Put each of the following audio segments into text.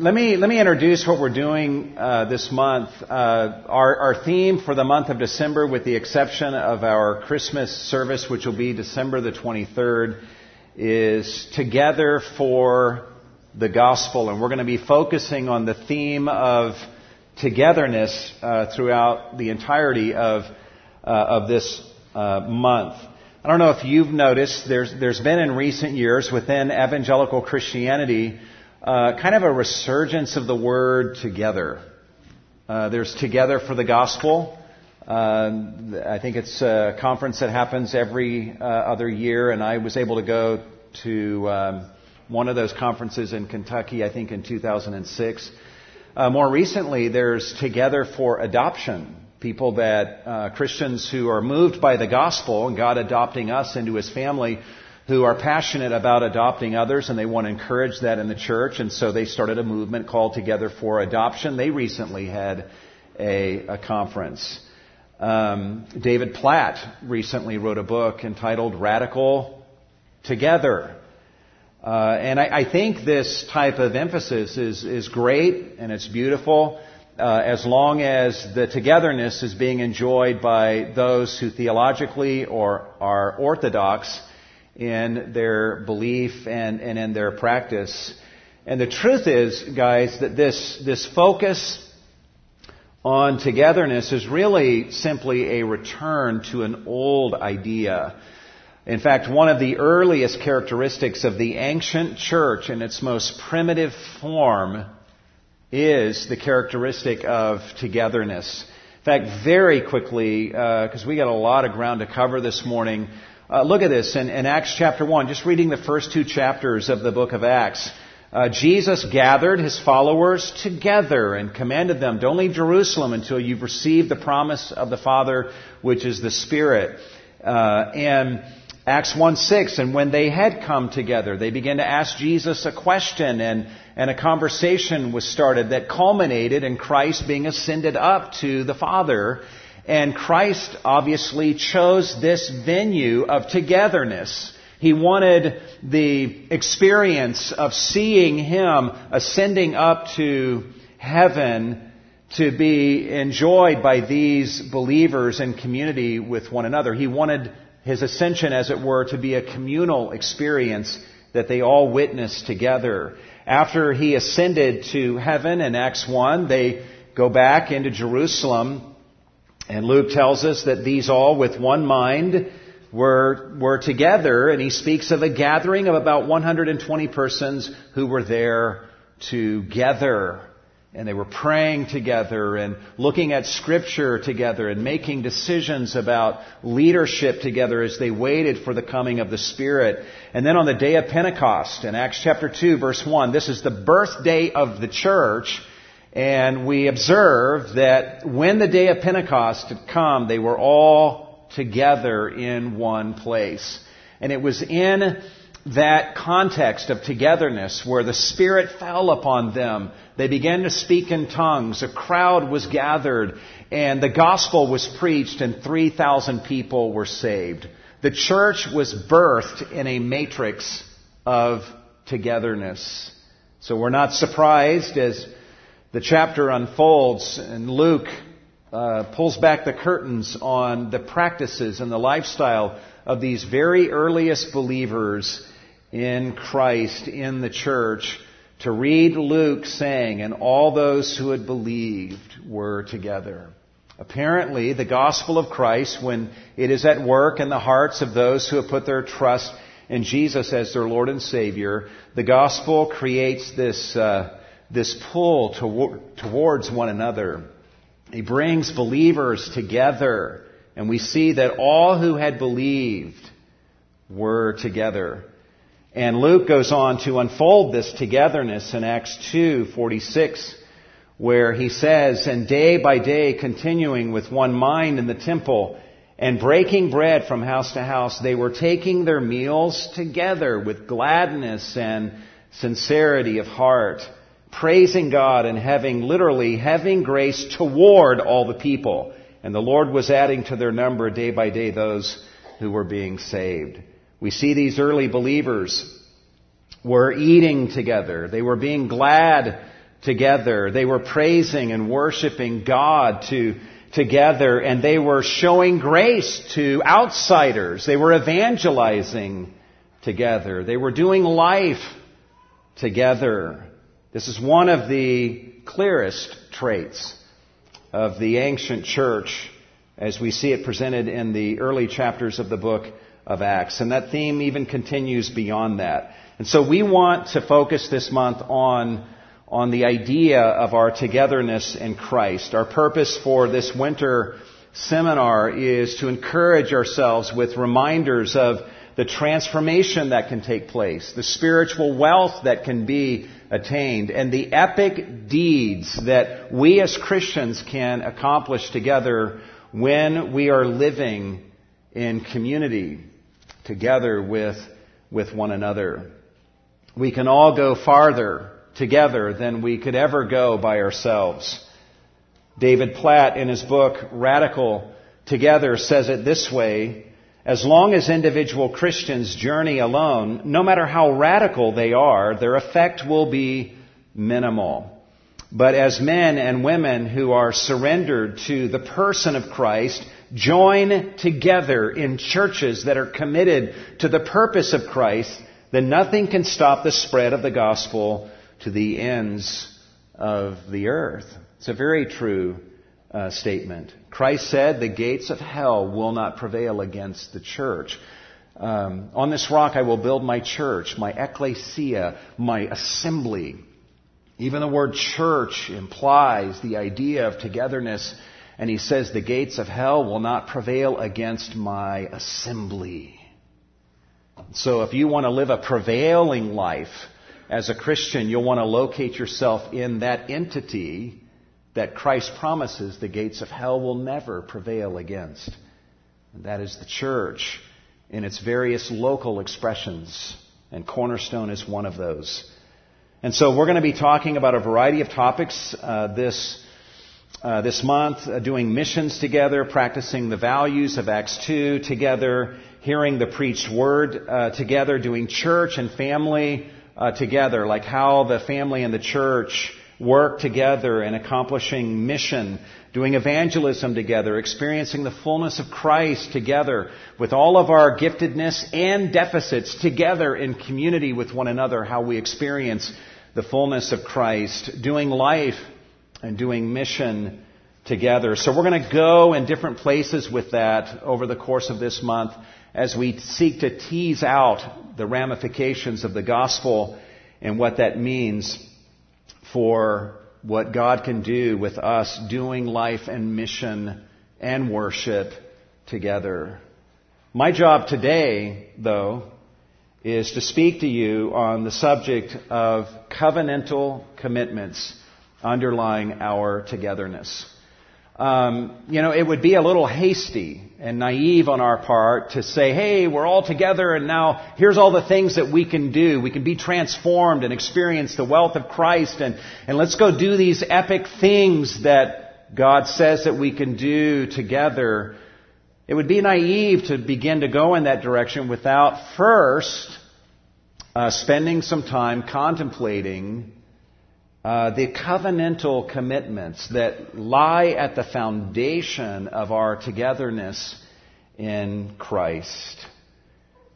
let me let me introduce what we're doing uh, this month. Uh, our, our theme for the month of December, with the exception of our Christmas service, which will be December the 23rd, is together for the gospel, and we're going to be focusing on the theme of togetherness uh, throughout the entirety of uh, of this uh, month. I don't know if you've noticed, there's there's been in recent years within evangelical Christianity uh, kind of a resurgence of the word together. Uh, there's Together for the Gospel. Uh, I think it's a conference that happens every uh, other year, and I was able to go to um, one of those conferences in Kentucky, I think in 2006. Uh, more recently, there's Together for Adoption. People that, uh, Christians who are moved by the gospel and God adopting us into His family who are passionate about adopting others and they want to encourage that in the church. And so they started a movement called Together for Adoption. They recently had a, a conference. Um, David Platt recently wrote a book entitled Radical Together. Uh, and I, I, think this type of emphasis is, is great and it's beautiful uh, as long as the togetherness is being enjoyed by those who theologically or are orthodox in their belief and, and in their practice. And the truth is, guys, that this, this focus on togetherness is really simply a return to an old idea. In fact, one of the earliest characteristics of the ancient church in its most primitive form is the characteristic of togetherness. In fact, very quickly, because uh, we got a lot of ground to cover this morning, uh, look at this in, in, Acts chapter 1, just reading the first two chapters of the book of Acts. Uh, Jesus gathered his followers together and commanded them, Don't leave Jerusalem until you've received the promise of the Father, which is the Spirit. Uh, and Acts 1 6, and when they had come together, they began to ask Jesus a question, and, and a conversation was started that culminated in Christ being ascended up to the Father. And Christ obviously chose this venue of togetherness. He wanted the experience of seeing Him ascending up to heaven to be enjoyed by these believers in community with one another. He wanted His ascension, as it were, to be a communal experience that they all witnessed together. After He ascended to heaven in Acts 1, they go back into Jerusalem and Luke tells us that these all with one mind were, were together, and he speaks of a gathering of about 120 persons who were there together. And they were praying together and looking at scripture together and making decisions about leadership together as they waited for the coming of the Spirit. And then on the day of Pentecost, in Acts chapter 2 verse 1, this is the birthday of the church, and we observe that when the day of Pentecost had come, they were all together in one place. And it was in that context of togetherness where the Spirit fell upon them. They began to speak in tongues. A crowd was gathered and the gospel was preached and 3,000 people were saved. The church was birthed in a matrix of togetherness. So we're not surprised as the chapter unfolds and Luke uh, pulls back the curtains on the practices and the lifestyle of these very earliest believers in Christ, in the church, to read Luke saying, and all those who had believed were together. Apparently, the gospel of Christ, when it is at work in the hearts of those who have put their trust in Jesus as their Lord and Savior, the gospel creates this uh, this pull towards one another. He brings believers together, and we see that all who had believed were together. And Luke goes on to unfold this togetherness in Acts 2:46 where he says, "And day by day continuing with one mind in the temple and breaking bread from house to house, they were taking their meals together with gladness and sincerity of heart." Praising God and having literally having grace toward all the people. And the Lord was adding to their number day by day those who were being saved. We see these early believers were eating together. They were being glad together. They were praising and worshiping God to, together and they were showing grace to outsiders. They were evangelizing together. They were doing life together. This is one of the clearest traits of the ancient church as we see it presented in the early chapters of the book of Acts. And that theme even continues beyond that. And so we want to focus this month on, on the idea of our togetherness in Christ. Our purpose for this winter seminar is to encourage ourselves with reminders of the transformation that can take place, the spiritual wealth that can be attained, and the epic deeds that we as Christians can accomplish together when we are living in community together with, with one another. We can all go farther together than we could ever go by ourselves. David Platt, in his book Radical Together, says it this way As long as individual Christians journey alone, no matter how radical they are, their effect will be minimal. But as men and women who are surrendered to the person of Christ, join together in churches that are committed to the purpose of Christ, then nothing can stop the spread of the gospel to the ends of the earth. It's a very true uh, statement. Christ said, The gates of hell will not prevail against the church. Um, on this rock I will build my church, my ecclesia, my assembly. Even the word church implies the idea of togetherness. And he says, the gates of hell will not prevail against my assembly. So if you want to live a prevailing life as a Christian, you'll want to locate yourself in that entity that Christ promises the gates of hell will never prevail against. And that is the church in its various local expressions. And Cornerstone is one of those. And so we're going to be talking about a variety of topics uh, this uh, this month, uh, doing missions together, practicing the values of Acts 2 together, hearing the preached word uh, together, doing church and family uh, together, like how the family and the church work together in accomplishing mission, doing evangelism together, experiencing the fullness of Christ together, with all of our giftedness and deficits together in community with one another, how we experience the fullness of Christ, doing life and doing mission together. So we're going to go in different places with that over the course of this month as we seek to tease out the ramifications of the gospel and what that means for what God can do with us doing life and mission and worship together. My job today, though, is to speak to you on the subject of covenantal commitments underlying our togetherness. Um, you know, it would be a little hasty and naive on our part to say, hey, we're all together and now here's all the things that we can do. We can be transformed and experience the wealth of Christ and, and let's go do these epic things that God says that we can do together it would be naive to begin to go in that direction without first uh, spending some time contemplating uh, the covenantal commitments that lie at the foundation of our togetherness in Christ.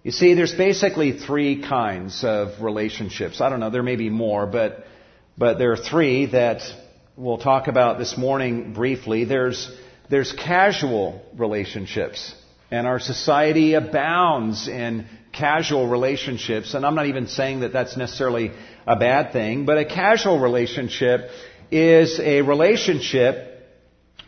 You see, there's basically three kinds of relationships. I don't know, there may be more, but, but there are three that we'll talk about this morning briefly. There's there's casual relationships. And our society abounds in casual relationships. And I'm not even saying that that's necessarily a bad thing, but a casual relationship is a relationship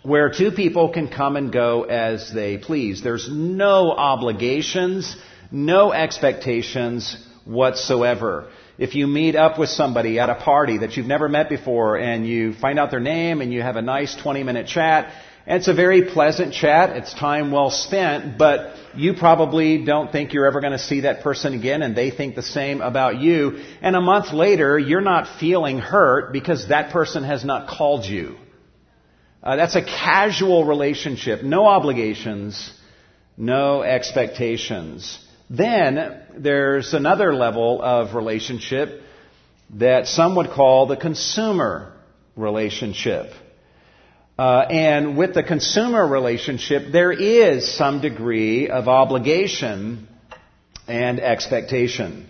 where two people can come and go as they please. There's no obligations, no expectations whatsoever. If you meet up with somebody at a party that you've never met before and you find out their name and you have a nice 20 minute chat it's a very pleasant chat. It's time well spent, but you probably don't think you're ever going to see that person again and they think the same about you. And a month later, you're not feeling hurt because that person has not called you. Uh, that's a casual relationship. No obligations, no expectations. Then there's another level of relationship that some would call the consumer relationship. Uh, and with the consumer relationship, there is some degree of obligation and expectation.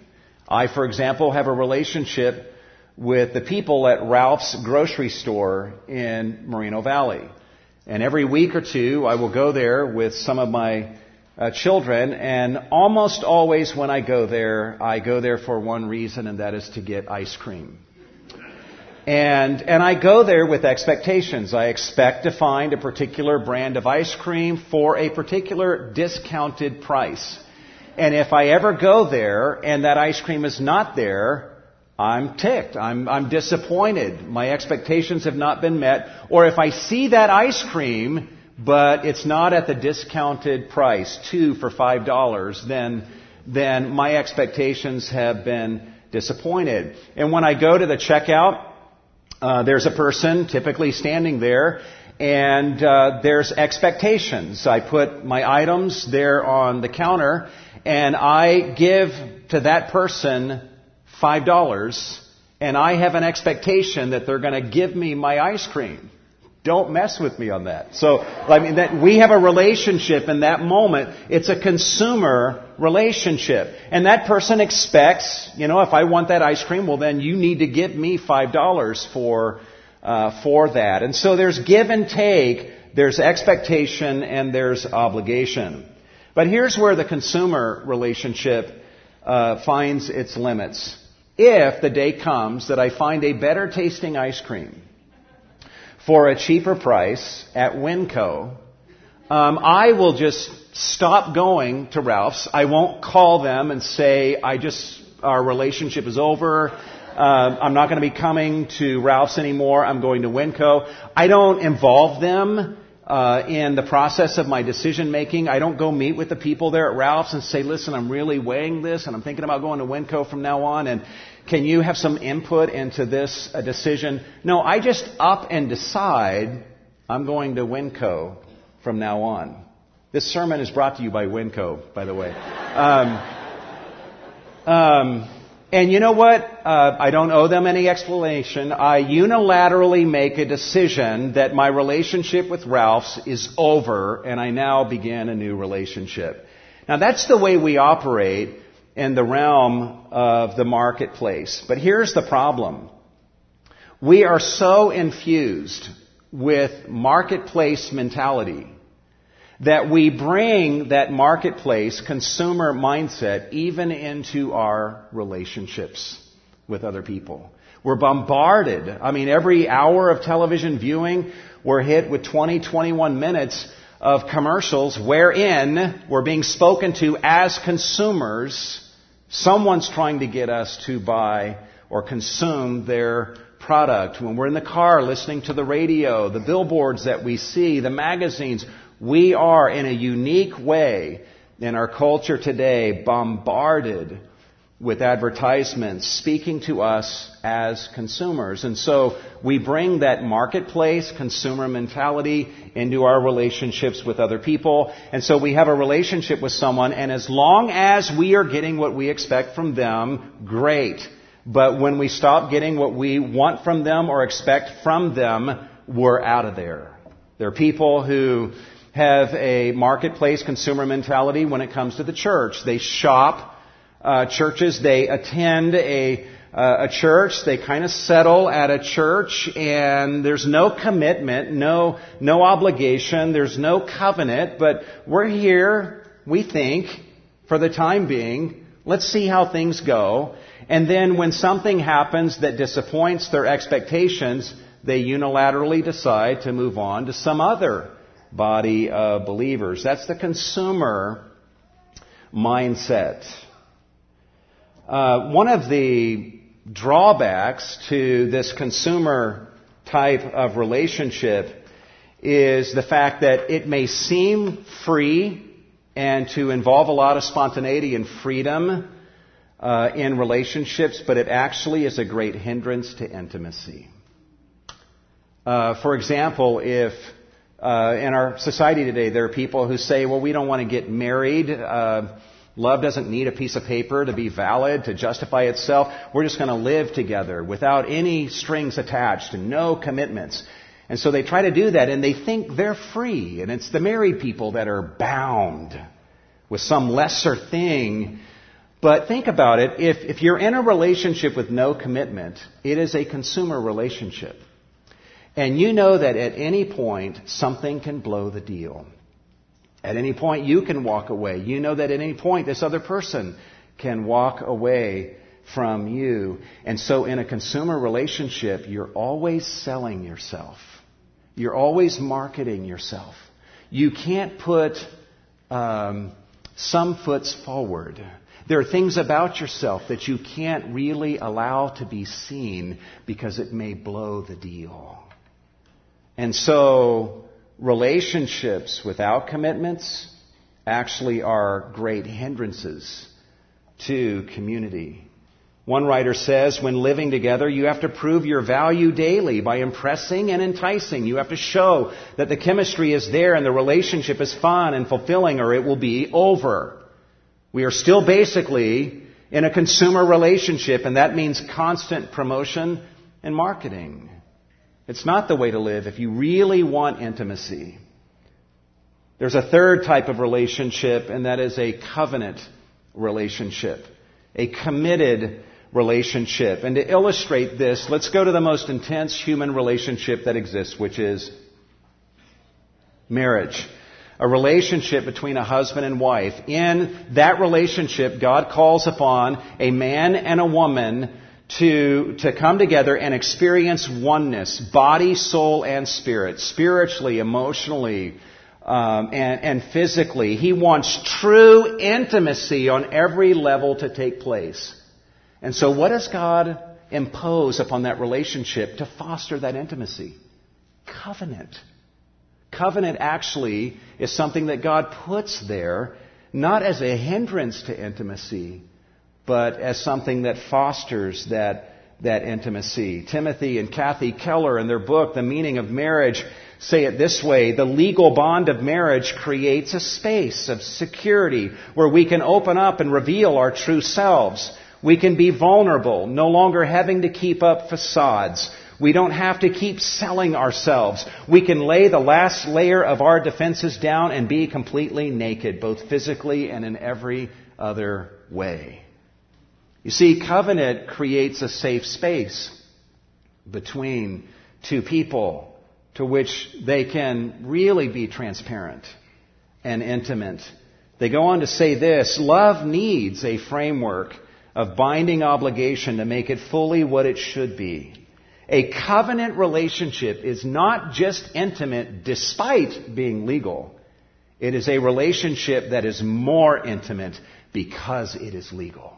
I, for example, have a relationship with the people at Ralph's grocery store in Moreno Valley. And every week or two, I will go there with some of my uh, children, and almost always when I go there, I go there for one reason, and that is to get ice cream. And, and I go there with expectations. I expect to find a particular brand of ice cream for a particular discounted price. And if I ever go there and that ice cream is not there, I'm ticked. I'm, I'm disappointed. My expectations have not been met. Or if I see that ice cream, but it's not at the discounted price, two for five dollars, then, then my expectations have been disappointed. And when I go to the checkout, uh, there's a person typically standing there and uh, there's expectations. I put my items there on the counter and I give to that person $5 and I have an expectation that they're going to give me my ice cream. Don't mess with me on that. So, I mean, that we have a relationship in that moment. It's a consumer relationship. And that person expects, you know, if I want that ice cream, well then you need to give me $5 for, uh, for that. And so there's give and take, there's expectation, and there's obligation. But here's where the consumer relationship uh, finds its limits. If the day comes that I find a better tasting ice cream for a cheaper price at Winco, um, I will just stop going to Ralph's. I won't call them and say, I just, our relationship is over. Uh, I'm not going to be coming to Ralph's anymore. I'm going to Winco. I don't involve them uh, in the process of my decision making. I don't go meet with the people there at Ralph's and say, listen, I'm really weighing this and I'm thinking about going to Winco from now on and can you have some input into this decision? No, I just up and decide I'm going to Winco from now on. This sermon is brought to you by Winco, by the way. Um, um, and you know what? Uh, I don't owe them any explanation. I unilaterally make a decision that my relationship with Ralph's is over and I now begin a new relationship. Now that's the way we operate in the realm of the marketplace. But here's the problem. We are so infused with marketplace mentality that we bring that marketplace consumer mindset even into our relationships with other people. We're bombarded. I mean, every hour of television viewing, we're hit with 20, 21 minutes of commercials wherein we're being spoken to as consumers. Someone's trying to get us to buy or consume their product. When we're in the car listening to the radio, the billboards that we see, the magazines, we are, in a unique way, in our culture today, bombarded with advertisements speaking to us as consumers. And so we bring that marketplace consumer mentality into our relationships with other people. And so we have a relationship with someone, and as long as we are getting what we expect from them, great. But when we stop getting what we want from them or expect from them, we're out of there. There are people who have a marketplace consumer mentality when it comes to the church. They shop uh, churches, they attend a uh, a church, they kind of settle at a church, and there's no commitment, no no obligation, there's no covenant, but we're here, we think, for the time being. Let's see how things go. And then when something happens that disappoints their expectations, they unilaterally decide to move on to some other body of believers. That's the consumer mindset. Uh, one of the drawbacks to this consumer type of relationship is the fact that it may seem free and to involve a lot of spontaneity and freedom uh, in relationships, but it actually is a great hindrance to intimacy. Uh, for example, if uh, in our society today, there are people who say, well, we don't want to get married. Love doesn't need a piece of paper to be valid, to justify itself. We're just going to live together without any strings attached and no commitments. And so they try to do that and they think they're free. And it's the married people that are bound with some lesser thing. But think about it. If, if you're in a relationship with no commitment, it is a consumer relationship. And you know that at any point, something can blow the deal. At any point, you can walk away. You know that at any point, this other person can walk away from you. And so, in a consumer relationship, you're always selling yourself. You're always marketing yourself. You can't put um, some foots forward. There are things about yourself that you can't really allow to be seen because it may blow the deal. And so, relationships without commitments actually are great hindrances to community. One writer says, when living together, you have to prove your value daily by impressing and enticing. You have to show that the chemistry is there and the relationship is fun and fulfilling or it will be over. We are still basically in a consumer relationship and that means constant promotion and marketing. It's not the way to live if you really want intimacy. There's a third type of relationship, and that is a covenant relationship. A committed relationship. And to illustrate this, let's go to the most intense human relationship that exists, which is marriage. A relationship between a husband and wife. In that relationship, God calls upon a man and a woman to, to come together and experience oneness, body, soul, and spirit, spiritually, emotionally, um, and, and physically. He wants true intimacy on every level to take place. And so, what does God impose upon that relationship to foster that intimacy? Covenant. Covenant actually is something that God puts there, not as a hindrance to intimacy, but as something that fosters that, that intimacy. Timothy and Kathy Keller in their book, The Meaning of Marriage, say it this way. The legal bond of marriage creates a space of security where we can open up and reveal our true selves. We can be vulnerable, no longer having to keep up facades. We don't have to keep selling ourselves. We can lay the last layer of our defenses down and be completely naked, both physically and in every other way. You see, covenant creates a safe space between two people to which they can really be transparent and intimate. They go on to say this love needs a framework of binding obligation to make it fully what it should be. A covenant relationship is not just intimate despite being legal. It is a relationship that is more intimate because it is legal.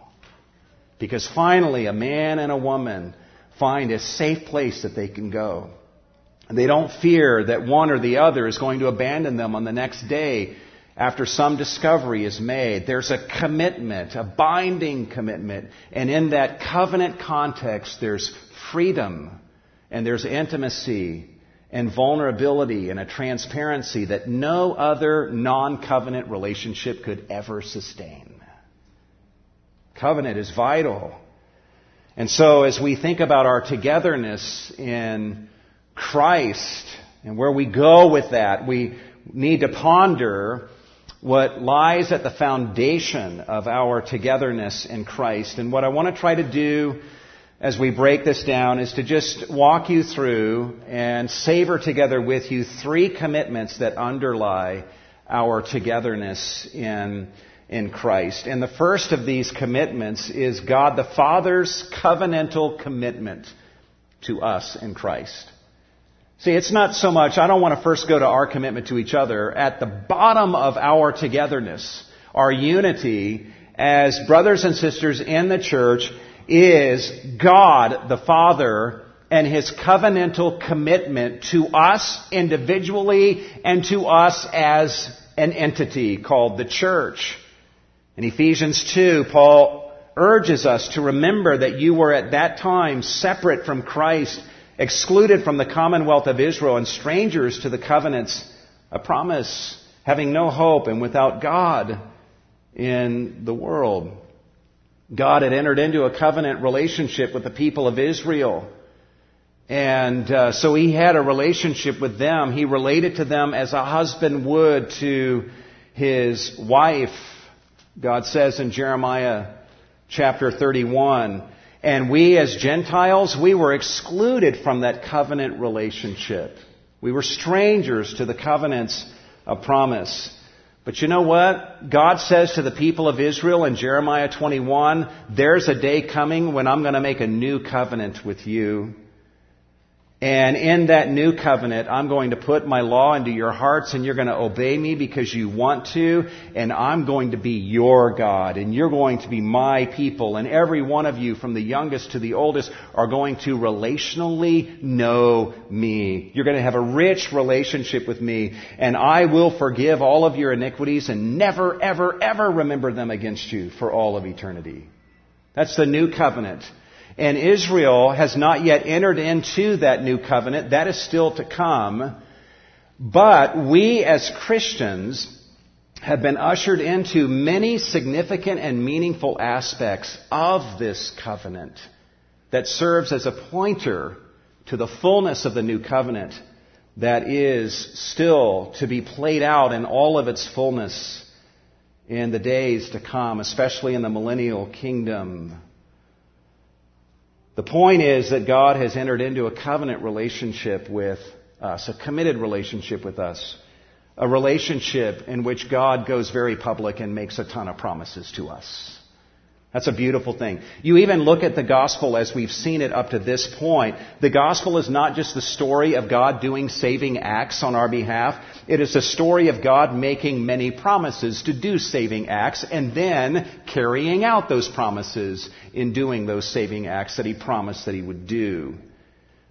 Because finally, a man and a woman find a safe place that they can go. They don't fear that one or the other is going to abandon them on the next day after some discovery is made. There's a commitment, a binding commitment. And in that covenant context, there's freedom and there's intimacy and vulnerability and a transparency that no other non covenant relationship could ever sustain. Covenant is vital. And so as we think about our togetherness in Christ and where we go with that, we need to ponder what lies at the foundation of our togetherness in Christ. And what I want to try to do as we break this down is to just walk you through and savor together with you three commitments that underlie our togetherness in in Christ. And the first of these commitments is God the Father's covenantal commitment to us in Christ. See, it's not so much, I don't want to first go to our commitment to each other. At the bottom of our togetherness, our unity as brothers and sisters in the church is God the Father and His covenantal commitment to us individually and to us as an entity called the church. In Ephesians 2, Paul urges us to remember that you were at that time separate from Christ, excluded from the commonwealth of Israel, and strangers to the covenants a promise, having no hope and without God in the world. God had entered into a covenant relationship with the people of Israel. And uh, so he had a relationship with them. He related to them as a husband would to his wife. God says in Jeremiah chapter 31, and we as Gentiles, we were excluded from that covenant relationship. We were strangers to the covenants of promise. But you know what? God says to the people of Israel in Jeremiah 21, there's a day coming when I'm going to make a new covenant with you. And in that new covenant, I'm going to put my law into your hearts and you're going to obey me because you want to. And I'm going to be your God and you're going to be my people. And every one of you from the youngest to the oldest are going to relationally know me. You're going to have a rich relationship with me and I will forgive all of your iniquities and never, ever, ever remember them against you for all of eternity. That's the new covenant. And Israel has not yet entered into that new covenant. That is still to come. But we as Christians have been ushered into many significant and meaningful aspects of this covenant that serves as a pointer to the fullness of the new covenant that is still to be played out in all of its fullness in the days to come, especially in the millennial kingdom. The point is that God has entered into a covenant relationship with us, a committed relationship with us, a relationship in which God goes very public and makes a ton of promises to us. That's a beautiful thing. You even look at the gospel as we've seen it up to this point. The gospel is not just the story of God doing saving acts on our behalf. It is a story of God making many promises to do saving acts and then carrying out those promises in doing those saving acts that He promised that He would do.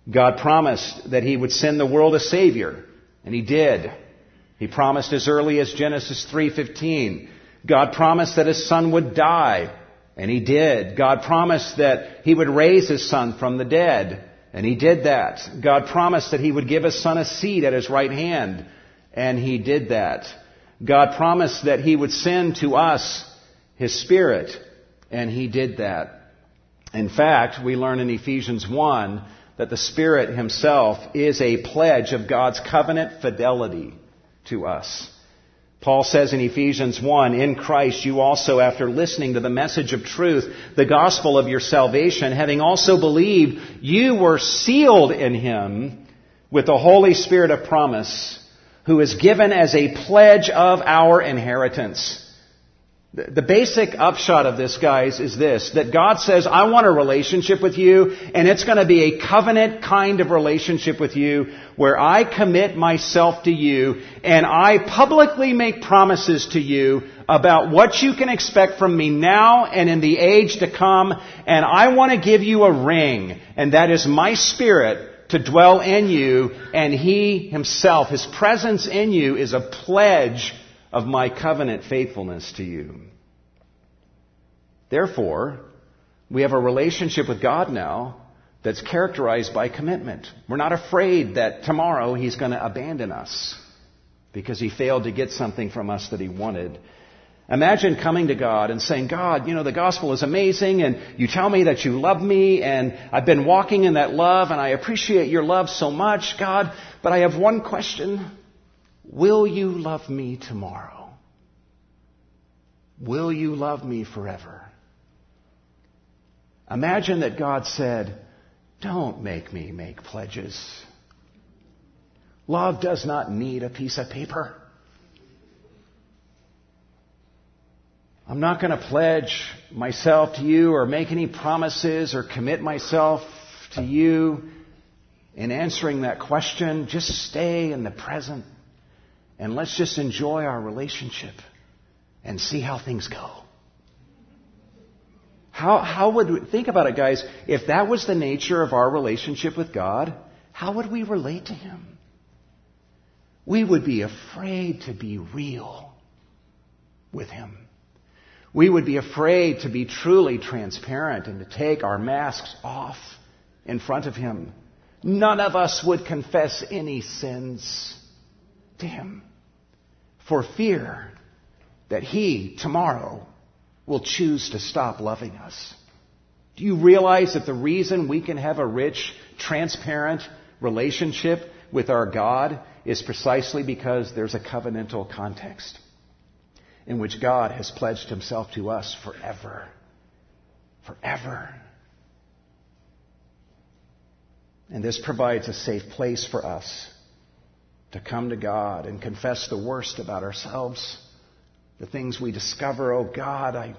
God promised that He would send the world a Savior, and He did. He promised as early as Genesis 3.15. God promised that His Son would die, and he did. God promised that he would raise his son from the dead. And he did that. God promised that he would give his son a seat at his right hand. And he did that. God promised that he would send to us his spirit. And he did that. In fact, we learn in Ephesians 1 that the Spirit himself is a pledge of God's covenant fidelity to us. Paul says in Ephesians 1, in Christ you also, after listening to the message of truth, the gospel of your salvation, having also believed, you were sealed in him with the Holy Spirit of promise, who is given as a pledge of our inheritance. The basic upshot of this, guys, is this, that God says, I want a relationship with you, and it's going to be a covenant kind of relationship with you, where I commit myself to you, and I publicly make promises to you about what you can expect from me now and in the age to come, and I want to give you a ring, and that is my spirit to dwell in you, and He Himself, His presence in you is a pledge of my covenant faithfulness to you. Therefore, we have a relationship with God now that's characterized by commitment. We're not afraid that tomorrow He's going to abandon us because He failed to get something from us that He wanted. Imagine coming to God and saying, God, you know, the gospel is amazing and you tell me that you love me and I've been walking in that love and I appreciate your love so much, God, but I have one question. Will you love me tomorrow? Will you love me forever? Imagine that God said, Don't make me make pledges. Love does not need a piece of paper. I'm not going to pledge myself to you or make any promises or commit myself to you in answering that question. Just stay in the present and let's just enjoy our relationship and see how things go. How, how would we, think about it, guys, if that was the nature of our relationship with God, how would we relate to Him? We would be afraid to be real with Him. We would be afraid to be truly transparent and to take our masks off in front of Him. None of us would confess any sins to Him for fear that He, tomorrow, will choose to stop loving us. Do you realize that the reason we can have a rich, transparent relationship with our God is precisely because there's a covenantal context in which God has pledged himself to us forever. Forever. And this provides a safe place for us to come to God and confess the worst about ourselves, the things we discover, oh God, I,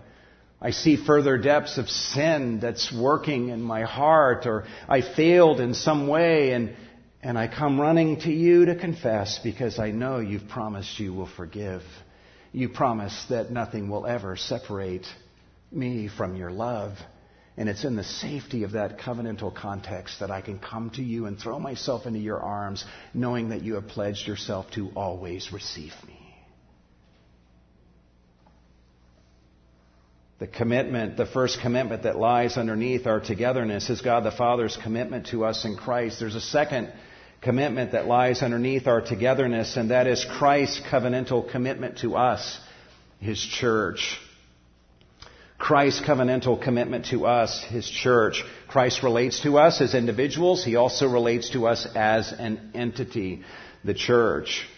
I see further depths of sin that's working in my heart, or I failed in some way, and, and I come running to you to confess because I know you've promised you will forgive. You promise that nothing will ever separate me from your love. And it's in the safety of that covenantal context that I can come to you and throw myself into your arms, knowing that you have pledged yourself to always receive me. The commitment, the first commitment that lies underneath our togetherness is God the Father's commitment to us in Christ. There's a second commitment that lies underneath our togetherness, and that is Christ's covenantal commitment to us, His church. Christ's covenantal commitment to us, His church. Christ relates to us as individuals. He also relates to us as an entity, the church.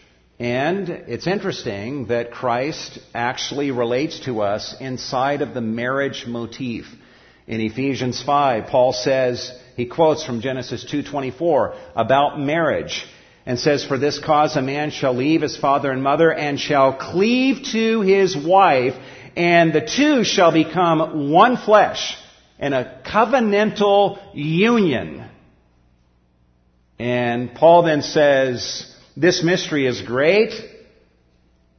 And it's interesting that Christ actually relates to us inside of the marriage motif. In Ephesians 5, Paul says, he quotes from Genesis 2:24 about marriage and says, For this cause a man shall leave his father and mother and shall cleave to his wife, and the two shall become one flesh in a covenantal union. And Paul then says, This mystery is great,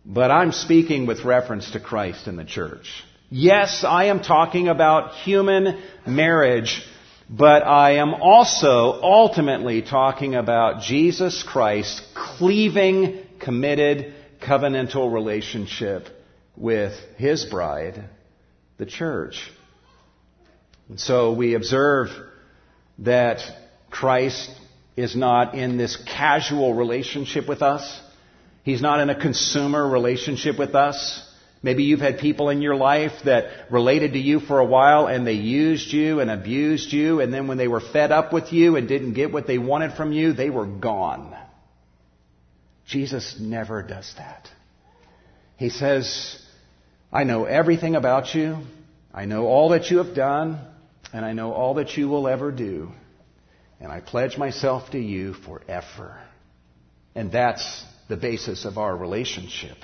but I'm speaking with reference to Christ and the church. Yes, I am talking about human marriage, but I am also ultimately talking about Jesus Christ cleaving, committed, covenantal relationship with his bride, the church. And so we observe that Christ is not in this casual relationship with us. He's not in a consumer relationship with us. Maybe you've had people in your life that related to you for a while and they used you and abused you, and then when they were fed up with you and didn't get what they wanted from you, they were gone. Jesus never does that. He says, I know everything about you. I know all that you have done, and I know all that you will ever do. And I pledge myself to you forever. And that's the basis of our relationship.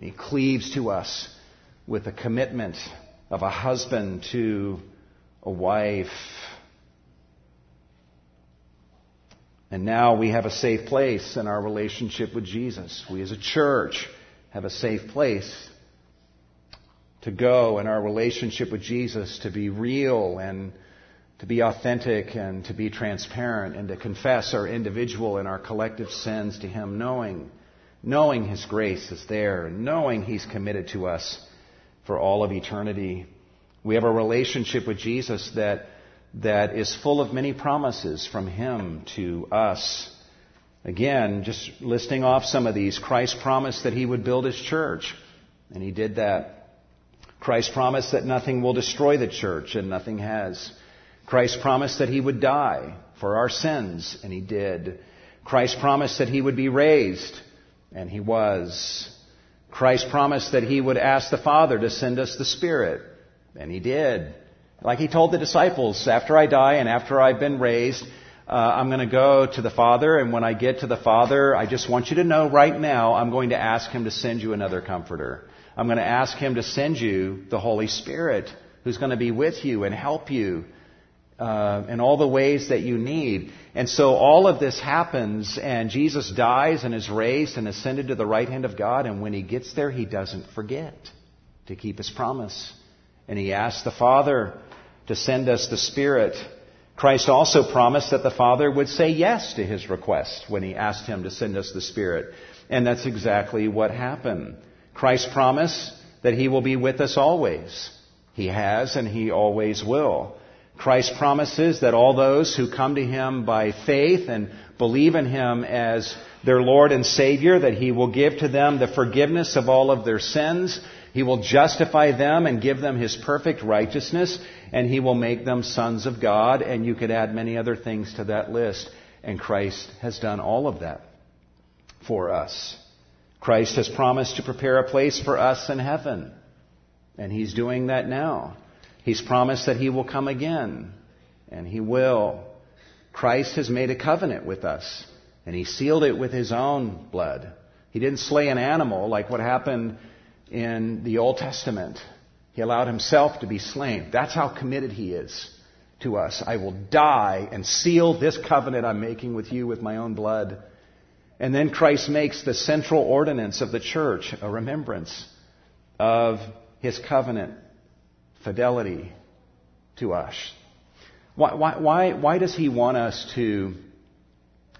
He cleaves to us with a commitment of a husband to a wife. And now we have a safe place in our relationship with Jesus. We as a church have a safe place to go in our relationship with Jesus to be real and to be authentic and to be transparent and to confess our individual and our collective sins to Him, knowing knowing His grace is there, knowing He's committed to us for all of eternity. We have a relationship with Jesus that, that is full of many promises from Him to us. Again, just listing off some of these. Christ promised that He would build His church, and He did that. Christ promised that nothing will destroy the church, and nothing has. Christ promised that He would die for our sins, and He did. Christ promised that He would be raised, and he was. Christ promised that he would ask the Father to send us the Spirit, and he did. Like he told the disciples, after I die and after I've been raised, uh, I'm going to go to the Father, and when I get to the Father, I just want you to know right now, I'm going to ask him to send you another comforter. I'm going to ask him to send you the Holy Spirit, who's going to be with you and help you uh, in all the ways that you need. And so all of this happens, and Jesus dies and is raised and ascended to the right hand of God. And when he gets there, he doesn't forget to keep his promise. And he asks the Father to send us the Spirit. Christ also promised that the Father would say yes to his request when he asked him to send us the Spirit. And that's exactly what happened. Christ promised that he will be with us always. He has and he always will. Christ promises that all those who come to Him by faith and believe in Him as their Lord and Savior, that He will give to them the forgiveness of all of their sins. He will justify them and give them His perfect righteousness, and He will make them sons of God, and you could add many other things to that list. And Christ has done all of that for us. Christ has promised to prepare a place for us in heaven, and He's doing that now. He's promised that He will come again, and He will. Christ has made a covenant with us, and He sealed it with His own blood. He didn't slay an animal like what happened in the Old Testament. He allowed Himself to be slain. That's how committed He is to us. I will die and seal this covenant I'm making with you with my own blood. And then Christ makes the central ordinance of the church a remembrance of His covenant fidelity to us. Why, why, why, why does he want us to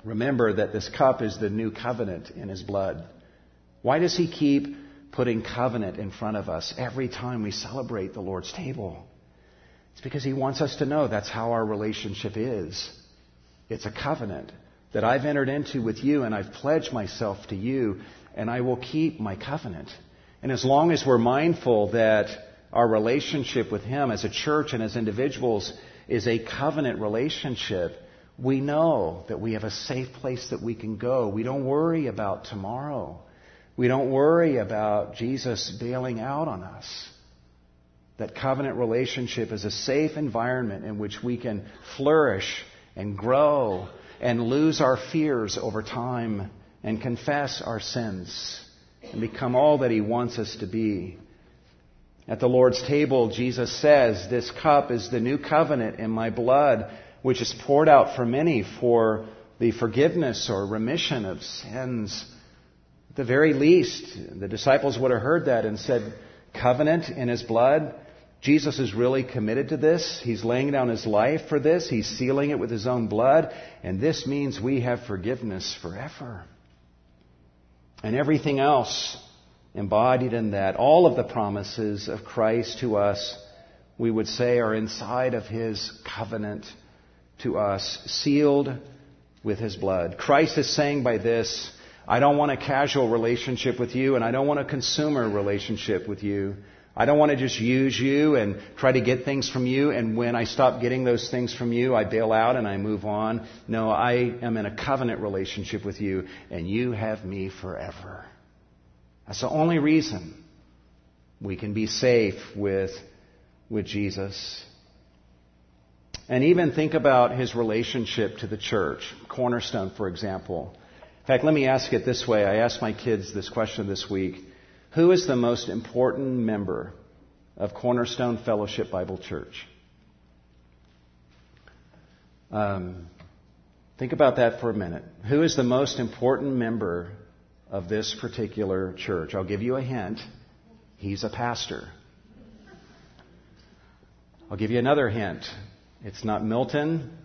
remember that this cup is the new covenant in his blood? Why does he keep putting covenant in front of us every time we celebrate the Lord's table? It's because he wants us to know that's how our relationship is. It's a covenant that I've entered into with you and I've pledged myself to you and I will keep my covenant. And as long as we're mindful that our relationship with Him as a church and as individuals is a covenant relationship, we know that we have a safe place that we can go. We don't worry about tomorrow. We don't worry about Jesus bailing out on us. That covenant relationship is a safe environment in which we can flourish and grow and lose our fears over time and confess our sins and become all that He wants us to be. At the Lord's table, Jesus says, This cup is the new covenant in my blood, which is poured out for many for the forgiveness or remission of sins. At the very least, the disciples would have heard that and said, Covenant in his blood? Jesus is really committed to this. He's laying down his life for this. He's sealing it with his own blood. And this means we have forgiveness forever. And everything else embodied in that. All of the promises of Christ to us, we would say, are inside of His covenant to us, sealed with His blood. Christ is saying by this, I don't want a casual relationship with you, and I don't want a consumer relationship with you. I don't want to just use you and try to get things from you, and when I stop getting those things from you, I bail out and I move on. No, I am in a covenant relationship with you, and you have me forever. That's the only reason we can be safe with, with Jesus. And even think about his relationship to the church. Cornerstone, for example. In fact, let me ask it this way. I asked my kids this question this week. Who is the most important member of Cornerstone Fellowship Bible Church? Um, think about that for a minute. Who is the most important member of this particular church. I'll give you a hint. He's a pastor. I'll give you another hint. It's not Milton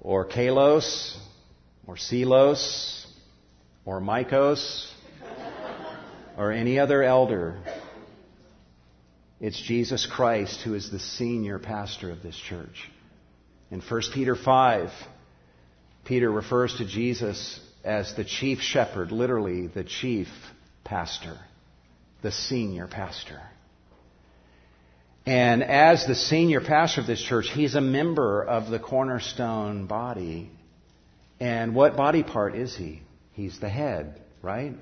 or Kalos or Silos or Mikos or any other elder. It's Jesus Christ who is the senior pastor of this church. In 1 Peter 5, Peter refers to Jesus as the chief shepherd, literally the chief pastor, the senior pastor. And as the senior pastor of this church, he's a member of the cornerstone body. And what body part is he? He's the head, right?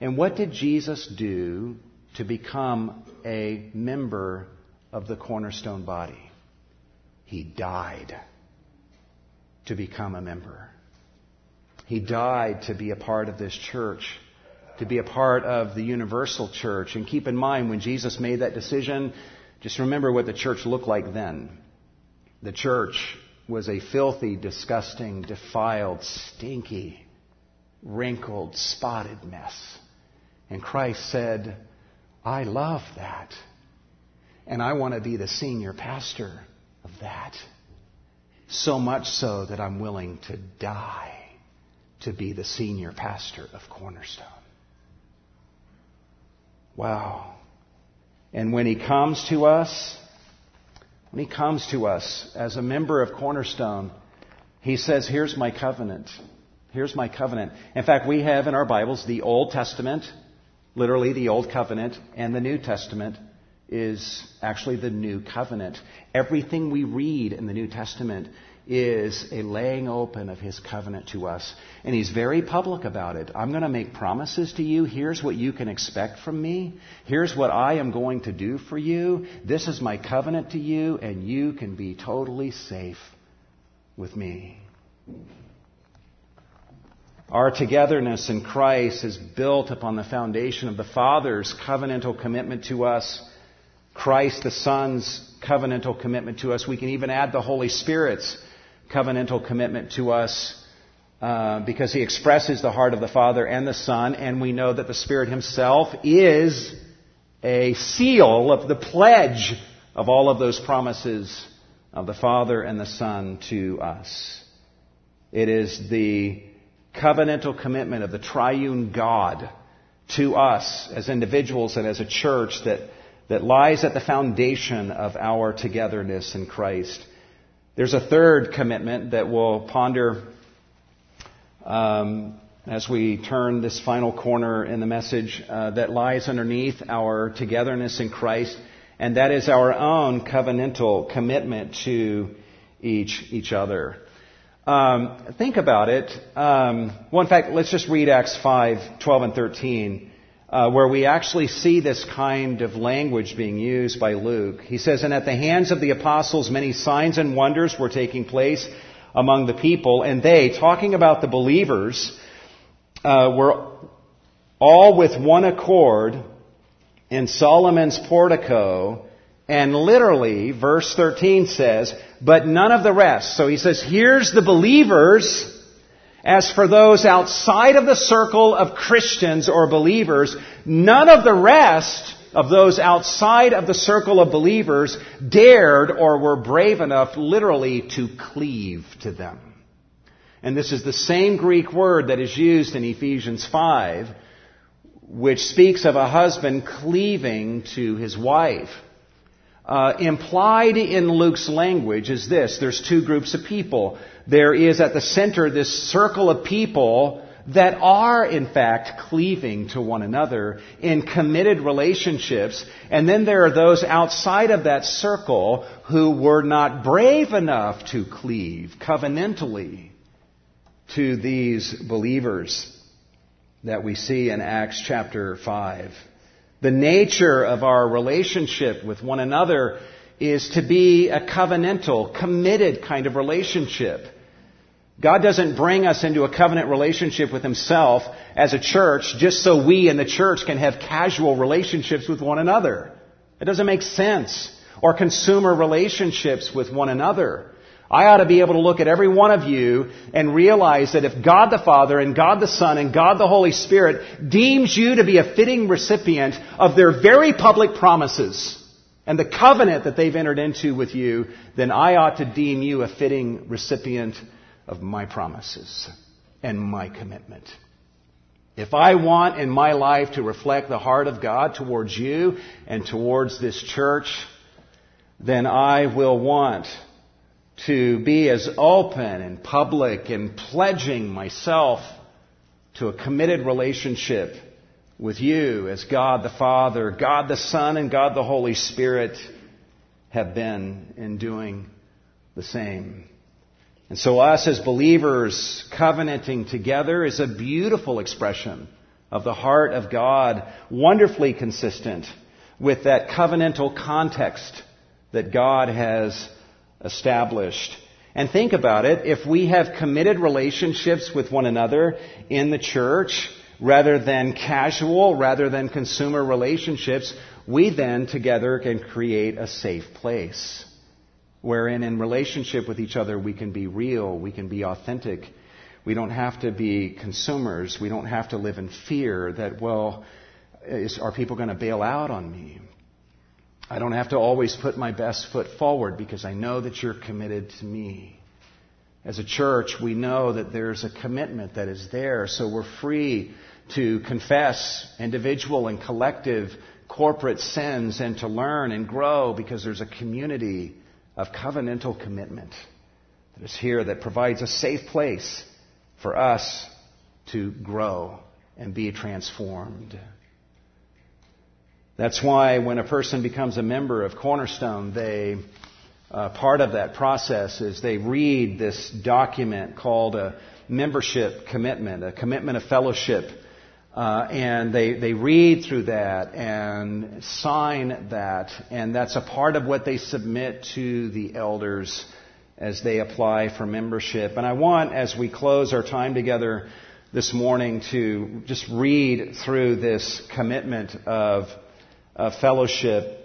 And what did Jesus do to become a member of the cornerstone body? He died to become a member. He died to be a part of this church, to be a part of the universal church. And keep in mind, when Jesus made that decision, just remember what the church looked like then. The church was a filthy, disgusting, defiled, stinky, wrinkled, spotted mess. And Christ said, I love that. And I want to be the senior pastor of that. So much so that I'm willing to die to be the senior pastor of Cornerstone. Wow. And when he comes to us, when He comes to us as a member of Cornerstone, He says, Here's my covenant. Here's my covenant. In fact, we have in our Bibles the Old Testament, literally the Old Covenant, and the New Testament is actually the New Covenant. Everything we read in the New Testament is a laying open of his covenant to us. And he's very public about it. I'm going to make promises to you. Here's what you can expect from me. Here's what I am going to do for you. This is my covenant to you, and you can be totally safe with me. Our togetherness in Christ is built upon the foundation of the Father's covenantal commitment to us, Christ the Son's covenantal commitment to us. We can even add the Holy Spirit's covenantal commitment to us uh, because he expresses the heart of the Father and the Son, and we know that the Spirit himself is a seal of the pledge of all of those promises of the Father and the Son to us. It is the covenantal commitment of the triune God to us as individuals and as a church that, that lies at the foundation of our togetherness in Christ. There's a third commitment that we'll ponder um, as we turn this final corner in the message uh, that lies underneath our togetherness in Christ, and that is our own covenantal commitment to each each other. Um, think about it. Um, well, in fact, let's just read Acts 5, 12 and 13 uh, where we actually see this kind of language being used by Luke. He says, And at the hands of the apostles, many signs and wonders were taking place among the people, and they, talking about the believers, uh, were all with one accord in Solomon's portico. And literally, verse 13 says, but none of the rest. So he says, here's the believers, as for those outside of the circle of Christians or believers, none of the rest of those outside of the circle of believers dared or were brave enough literally to cleave to them. And this is the same Greek word that is used in Ephesians 5, which speaks of a husband cleaving to his wife. Uh, implied in Luke's language is this. There's two groups of people there is at the center this circle of people that are in fact cleaving to one another in committed relationships. And then there are those outside of that circle who were not brave enough to cleave covenantally to these believers that we see in Acts chapter 5. The nature of our relationship with one another is to be a covenantal, committed kind of relationship. God doesn't bring us into a covenant relationship with Himself as a church just so we in the church can have casual relationships with one another. It doesn't make sense. Or consumer relationships with one another. I ought to be able to look at every one of you and realize that if God the Father and God the Son and God the Holy Spirit deems you to be a fitting recipient of their very public promises and the covenant that they've entered into with you, then I ought to deem you a fitting recipient of my promises and my commitment. If I want in my life to reflect the heart of God towards you and towards this church, then I will want to be as open and public and pledging myself to a committed relationship with you as God the Father, God the Son, and God the Holy Spirit have been in doing the same. And so, us as believers covenanting together is a beautiful expression of the heart of God, wonderfully consistent with that covenantal context that God has established. And think about it, if we have committed relationships with one another in the church, rather than casual, rather than consumer relationships, we then together can create a safe place wherein in relationship with each other we can be real, we can be authentic. We don't have to be consumers. We don't have to live in fear that, well, is, are people going to bail out on me? I don't have to always put my best foot forward because I know that you're committed to me. As a church, we know that there's a commitment that is there, so we're free to confess individual and collective corporate sins and to learn and grow because there's a community of covenantal commitment that is here that provides a safe place for us to grow and be transformed. That's why when a person becomes a member of Cornerstone, they uh, part of that process is they read this document called a membership commitment, a commitment of fellowship, uh, and they they read through that and sign that, and that's a part of what they submit to the elders as they apply for membership. And I want, as we close our time together this morning, to just read through this commitment of uh, fellowship.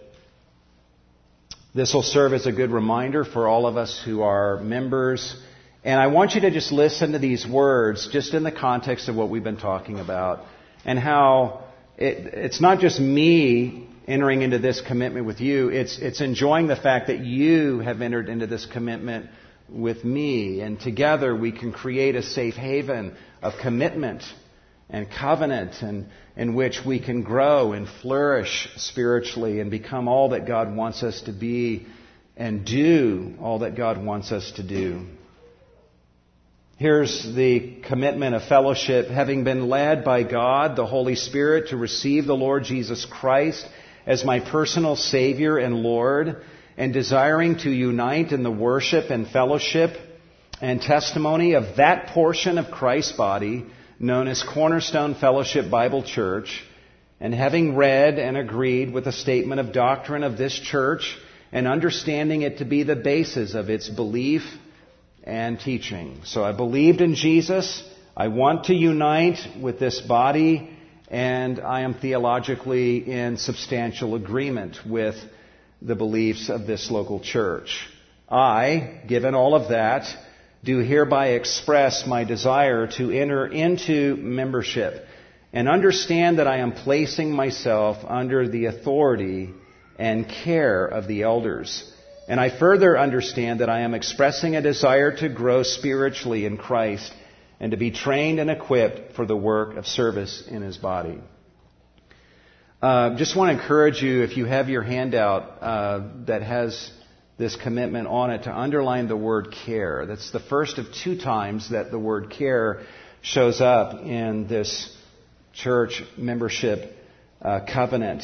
This will serve as a good reminder for all of us who are members. And I want you to just listen to these words just in the context of what we've been talking about and how it, it's not just me entering into this commitment with you, it's, it's enjoying the fact that you have entered into this commitment with me. And together we can create a safe haven of commitment and covenant and in which we can grow and flourish spiritually and become all that God wants us to be and do all that God wants us to do. Here's the commitment of fellowship, having been led by God, the Holy Spirit, to receive the Lord Jesus Christ as my personal Savior and Lord, and desiring to unite in the worship and fellowship and testimony of that portion of Christ's body known as Cornerstone Fellowship Bible Church, and having read and agreed with the statement of doctrine of this church, and understanding it to be the basis of its belief and teaching. So I believed in Jesus. I want to unite with this body, and I am theologically in substantial agreement with the beliefs of this local church. I, given all of that, do hereby express my desire to enter into membership and understand that I am placing myself under the authority and care of the elders. And I further understand that I am expressing a desire to grow spiritually in Christ and to be trained and equipped for the work of service in His body. Uh, just want to encourage you, if you have your handout uh, that has this commitment on it to underline the word care. That's the first of two times that the word care shows up in this church membership uh, covenant.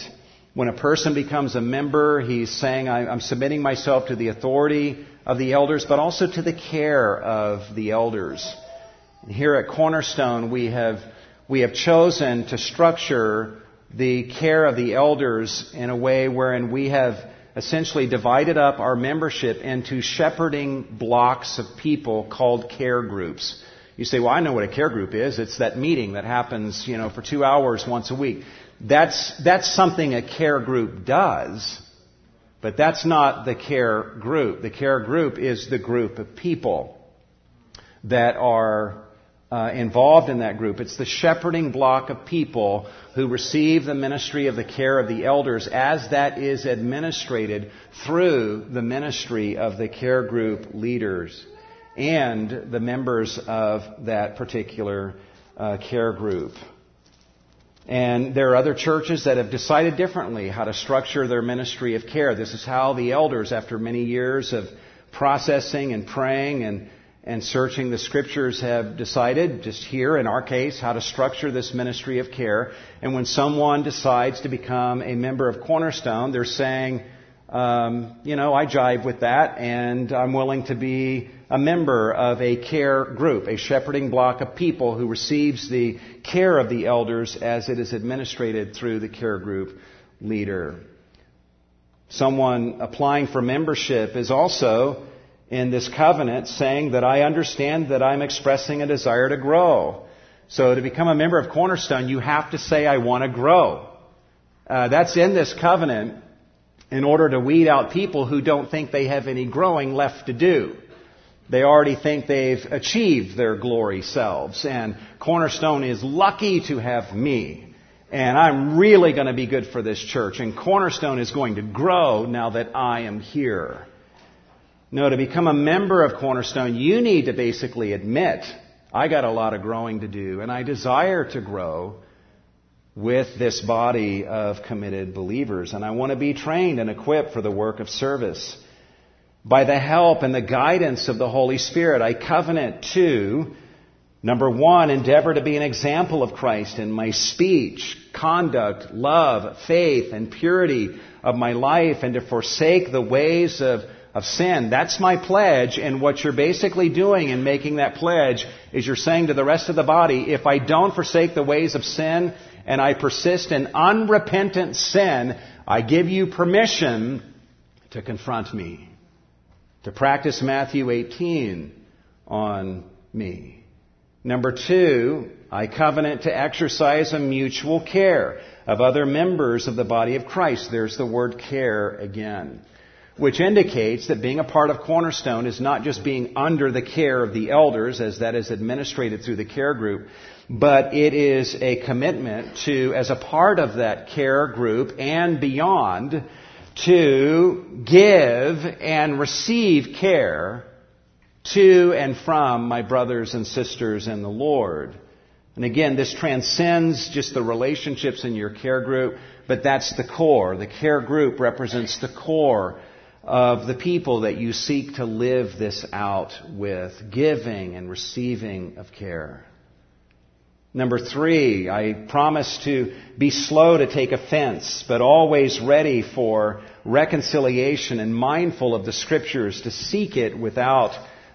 When a person becomes a member, he's saying, I'm submitting myself to the authority of the elders, but also to the care of the elders. Here at Cornerstone, we have, we have chosen to structure the care of the elders in a way wherein we have essentially divided up our membership into shepherding blocks of people called care groups. You say, well, I know what a care group is. It's that meeting that happens, you know, for two hours once a week. That's, that's something a care group does, but that's not the care group. The care group is the group of people that are uh, involved in that group. It's the shepherding block of people who receive the ministry of the care of the elders as that is administrated through the ministry of the care group leaders and the members of that particular uh, care group. And there are other churches that have decided differently how to structure their ministry of care. This is how the elders, after many years of processing and praying and and searching the scriptures have decided, just here in our case, how to structure this ministry of care. And when someone decides to become a member of Cornerstone, they're saying, um, you know, I jive with that, and I'm willing to be a member of a care group, a shepherding block of people who receives the care of the elders as it is administrated through the care group leader. Someone applying for membership is also in this covenant saying that I understand that I'm expressing a desire to grow. So to become a member of Cornerstone, you have to say, I want to grow. Uh, that's in this covenant in order to weed out people who don't think they have any growing left to do. They already think they've achieved their glory selves. And Cornerstone is lucky to have me. And I'm really going to be good for this church. And Cornerstone is going to grow now that I am here. No, to become a member of Cornerstone, you need to basically admit, I got a lot of growing to do, and I desire to grow with this body of committed believers, and I want to be trained and equipped for the work of service. by the help and the guidance of the Holy Spirit, I covenant to, number one, endeavor to be an example of Christ in my speech, conduct, love, faith, and purity of my life, and to forsake the ways of, of sin. That's my pledge, and what you're basically doing in making that pledge is you're saying to the rest of the body, if I don't forsake the ways of sin, and I persist in unrepentant sin, I give you permission to confront me to practice Matthew 18 on me. Number two, I covenant to exercise a mutual care of other members of the body of Christ. There's the word care again, which indicates that being a part of Cornerstone is not just being under the care of the elders, as that is administrated through the care group, but it is a commitment to, as a part of that care group and beyond, to give and receive care to and from my brothers and sisters in the Lord. And again, this transcends just the relationships in your care group, but that's the core. The care group represents the core of the people that you seek to live this out with, giving and receiving of care. Number three, I promise to be slow to take offense, but always ready for reconciliation and mindful of the scriptures to seek it without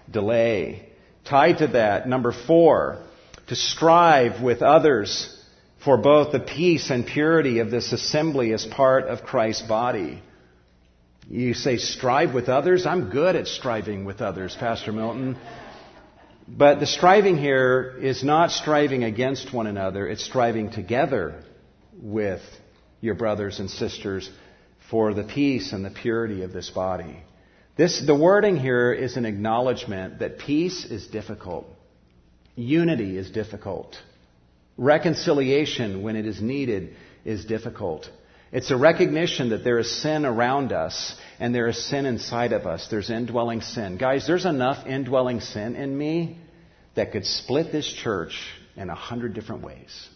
delay. Tied to that, number four, to strive with others for both the peace and purity of this assembly as part of Christ's body. You say strive with others? I'm good at striving with others, Pastor Milton. But the striving here is not striving against one another, it's striving together with your brothers and sisters for the peace and the purity of this body. This, the wording here is an acknowledgement that peace is difficult. Unity is difficult. Reconciliation, when it is needed, is difficult. It's a recognition that there is sin around us and there is sin inside of us. There's indwelling sin. Guys, there's enough indwelling sin in me that could split this church in a hundred different ways.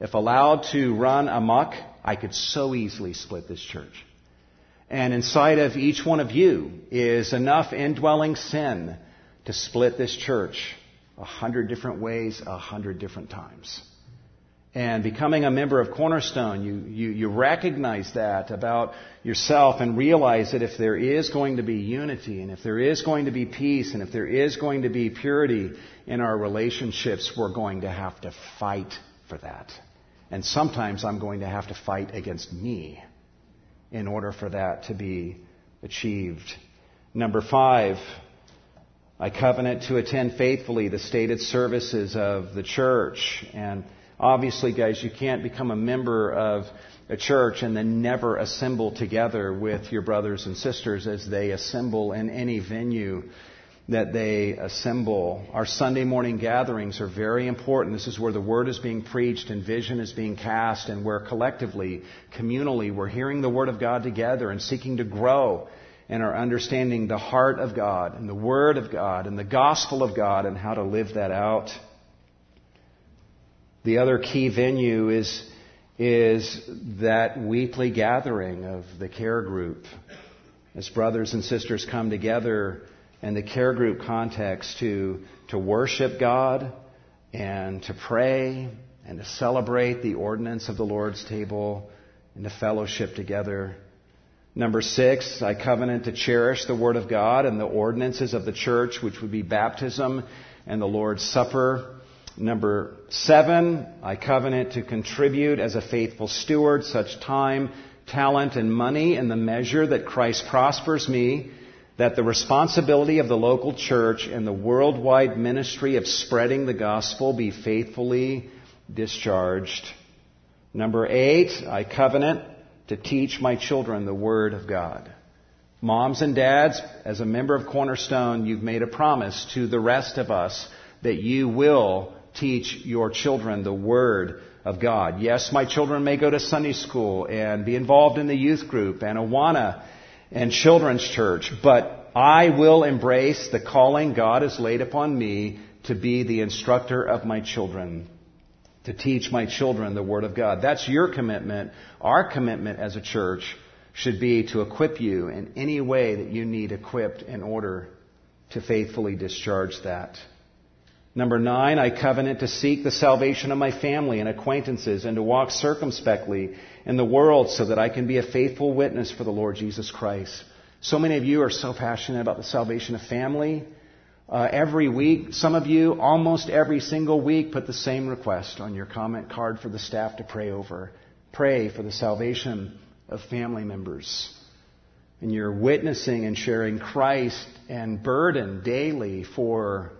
If allowed to run amok, I could so easily split this church. And inside of each one of you is enough indwelling sin to split this church a hundred different ways, a hundred different times. And becoming a member of Cornerstone, you, you, you recognize that about yourself and realize that if there is going to be unity and if there is going to be peace and if there is going to be purity in our relationships, we're going to have to fight for that. And sometimes I'm going to have to fight against me in order for that to be achieved. Number five, I covenant to attend faithfully the stated services of the church and Obviously, guys, you can't become a member of a church and then never assemble together with your brothers and sisters as they assemble in any venue that they assemble. Our Sunday morning gatherings are very important. This is where the word is being preached and vision is being cast and where collectively, communally, we're hearing the word of God together and seeking to grow in our understanding the heart of God and the word of God and the gospel of God and how to live that out. The other key venue is, is that weekly gathering of the care group. As brothers and sisters come together in the care group context to, to worship God and to pray and to celebrate the ordinance of the Lord's table and to fellowship together. Number six, I covenant to cherish the Word of God and the ordinances of the church, which would be baptism and the Lord's Supper. Number seven, I covenant to contribute as a faithful steward such time, talent, and money in the measure that Christ prospers me, that the responsibility of the local church and the worldwide ministry of spreading the gospel be faithfully discharged. Number eight, I covenant to teach my children the Word of God. Moms and dads, as a member of Cornerstone, you've made a promise to the rest of us that you will teach your children the Word of God. Yes, my children may go to Sunday school and be involved in the youth group and Awana and children's church, but I will embrace the calling God has laid upon me to be the instructor of my children, to teach my children the Word of God. That's your commitment, our commitment as a church should be to equip you in any way that you need equipped in order to faithfully discharge that. Number nine, I covenant to seek the salvation of my family and acquaintances and to walk circumspectly in the world so that I can be a faithful witness for the Lord Jesus Christ. So many of you are so passionate about the salvation of family. Uh, every week, some of you, almost every single week, put the same request on your comment card for the staff to pray over. Pray for the salvation of family members. And you're witnessing and sharing Christ and burden daily for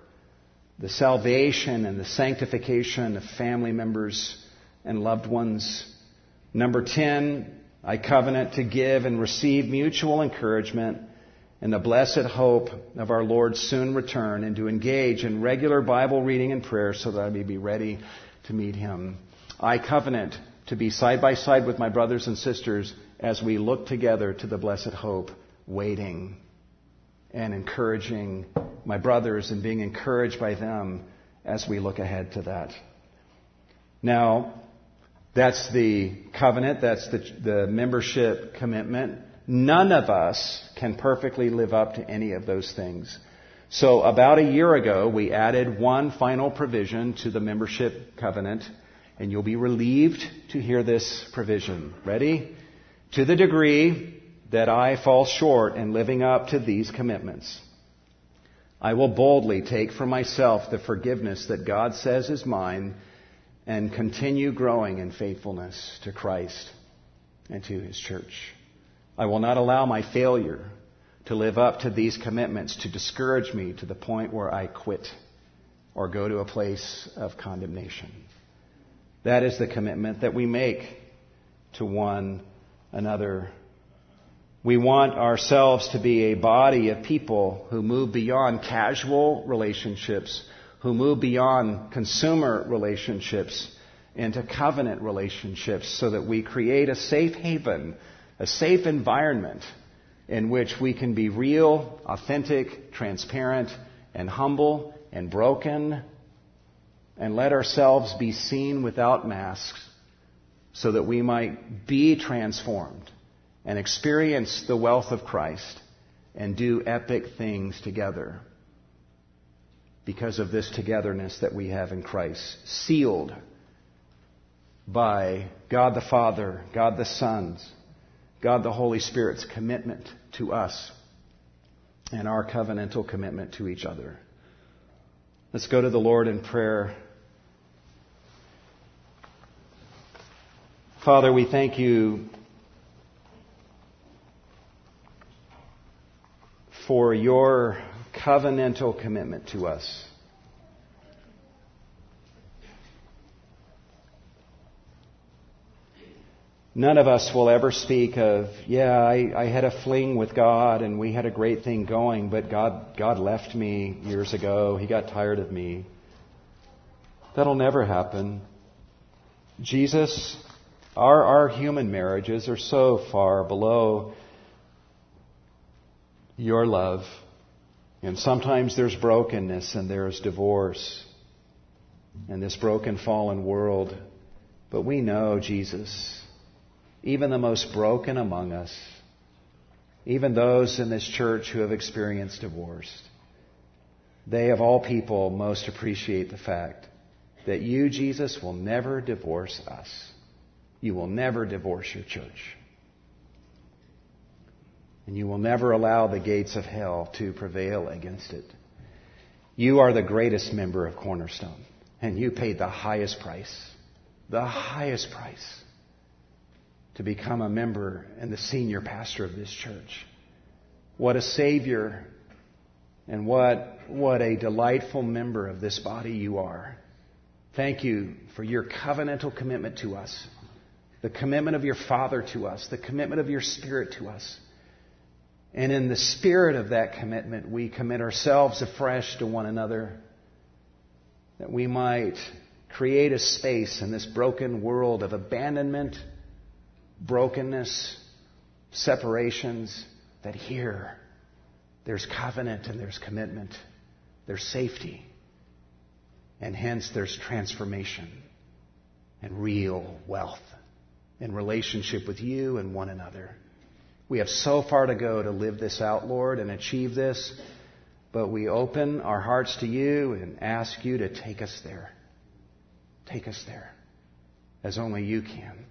the salvation and the sanctification of family members and loved ones. Number 10, I covenant to give and receive mutual encouragement in the blessed hope of our Lord's soon return and to engage in regular Bible reading and prayer so that I may be ready to meet Him. I covenant to be side by side with my brothers and sisters as we look together to the blessed hope, waiting and encouraging my brothers and being encouraged by them as we look ahead to that. Now, that's the covenant. That's the, the membership commitment. None of us can perfectly live up to any of those things. So about a year ago, we added one final provision to the membership covenant, and you'll be relieved to hear this provision. Ready? To the degree that I fall short in living up to these commitments, I will boldly take for myself the forgiveness that God says is mine and continue growing in faithfulness to Christ and to His church. I will not allow my failure to live up to these commitments to discourage me to the point where I quit or go to a place of condemnation. That is the commitment that we make to one another. We want ourselves to be a body of people who move beyond casual relationships who move beyond consumer relationships into covenant relationships so that we create a safe haven, a safe environment in which we can be real, authentic, transparent, and humble and broken and let ourselves be seen without masks so that we might be transformed and experience the wealth of Christ and do epic things together because of this togetherness that we have in Christ, sealed by God the Father, God the Son's, God the Holy Spirit's commitment to us and our covenantal commitment to each other. Let's go to the Lord in prayer. Father, we thank you for your covenantal commitment to us. None of us will ever speak of, yeah, I, I, had a fling with God and we had a great thing going, but God, God left me years ago. He got tired of me. That'll never happen. Jesus, our, our human marriages are so far below your love. And sometimes there's brokenness and there's divorce in this broken, fallen world. But we know, Jesus, even the most broken among us, even those in this church who have experienced divorce, they of all people most appreciate the fact that you, Jesus, will never divorce us. You will never divorce your church. And you will never allow the gates of hell to prevail against it. You are the greatest member of Cornerstone, and you paid the highest price, the highest price, to become a member and the senior pastor of this church. What a Savior and what, what a delightful member of this body you are. Thank you for your covenantal commitment to us, the commitment of your Father to us, the commitment of your Spirit to us. And in the spirit of that commitment, we commit ourselves afresh to one another that we might create a space in this broken world of abandonment, brokenness, separations, that here there's covenant and there's commitment, there's safety, and hence there's transformation and real wealth in relationship with you and one another. We have so far to go to live this out, Lord, and achieve this, but we open our hearts to you and ask you to take us there. Take us there as only you can.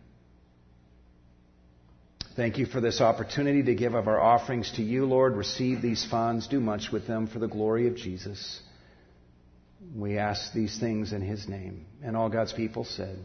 Thank you for this opportunity to give of our offerings to you, Lord. Receive these funds. Do much with them for the glory of Jesus. We ask these things in his name. And all God's people said,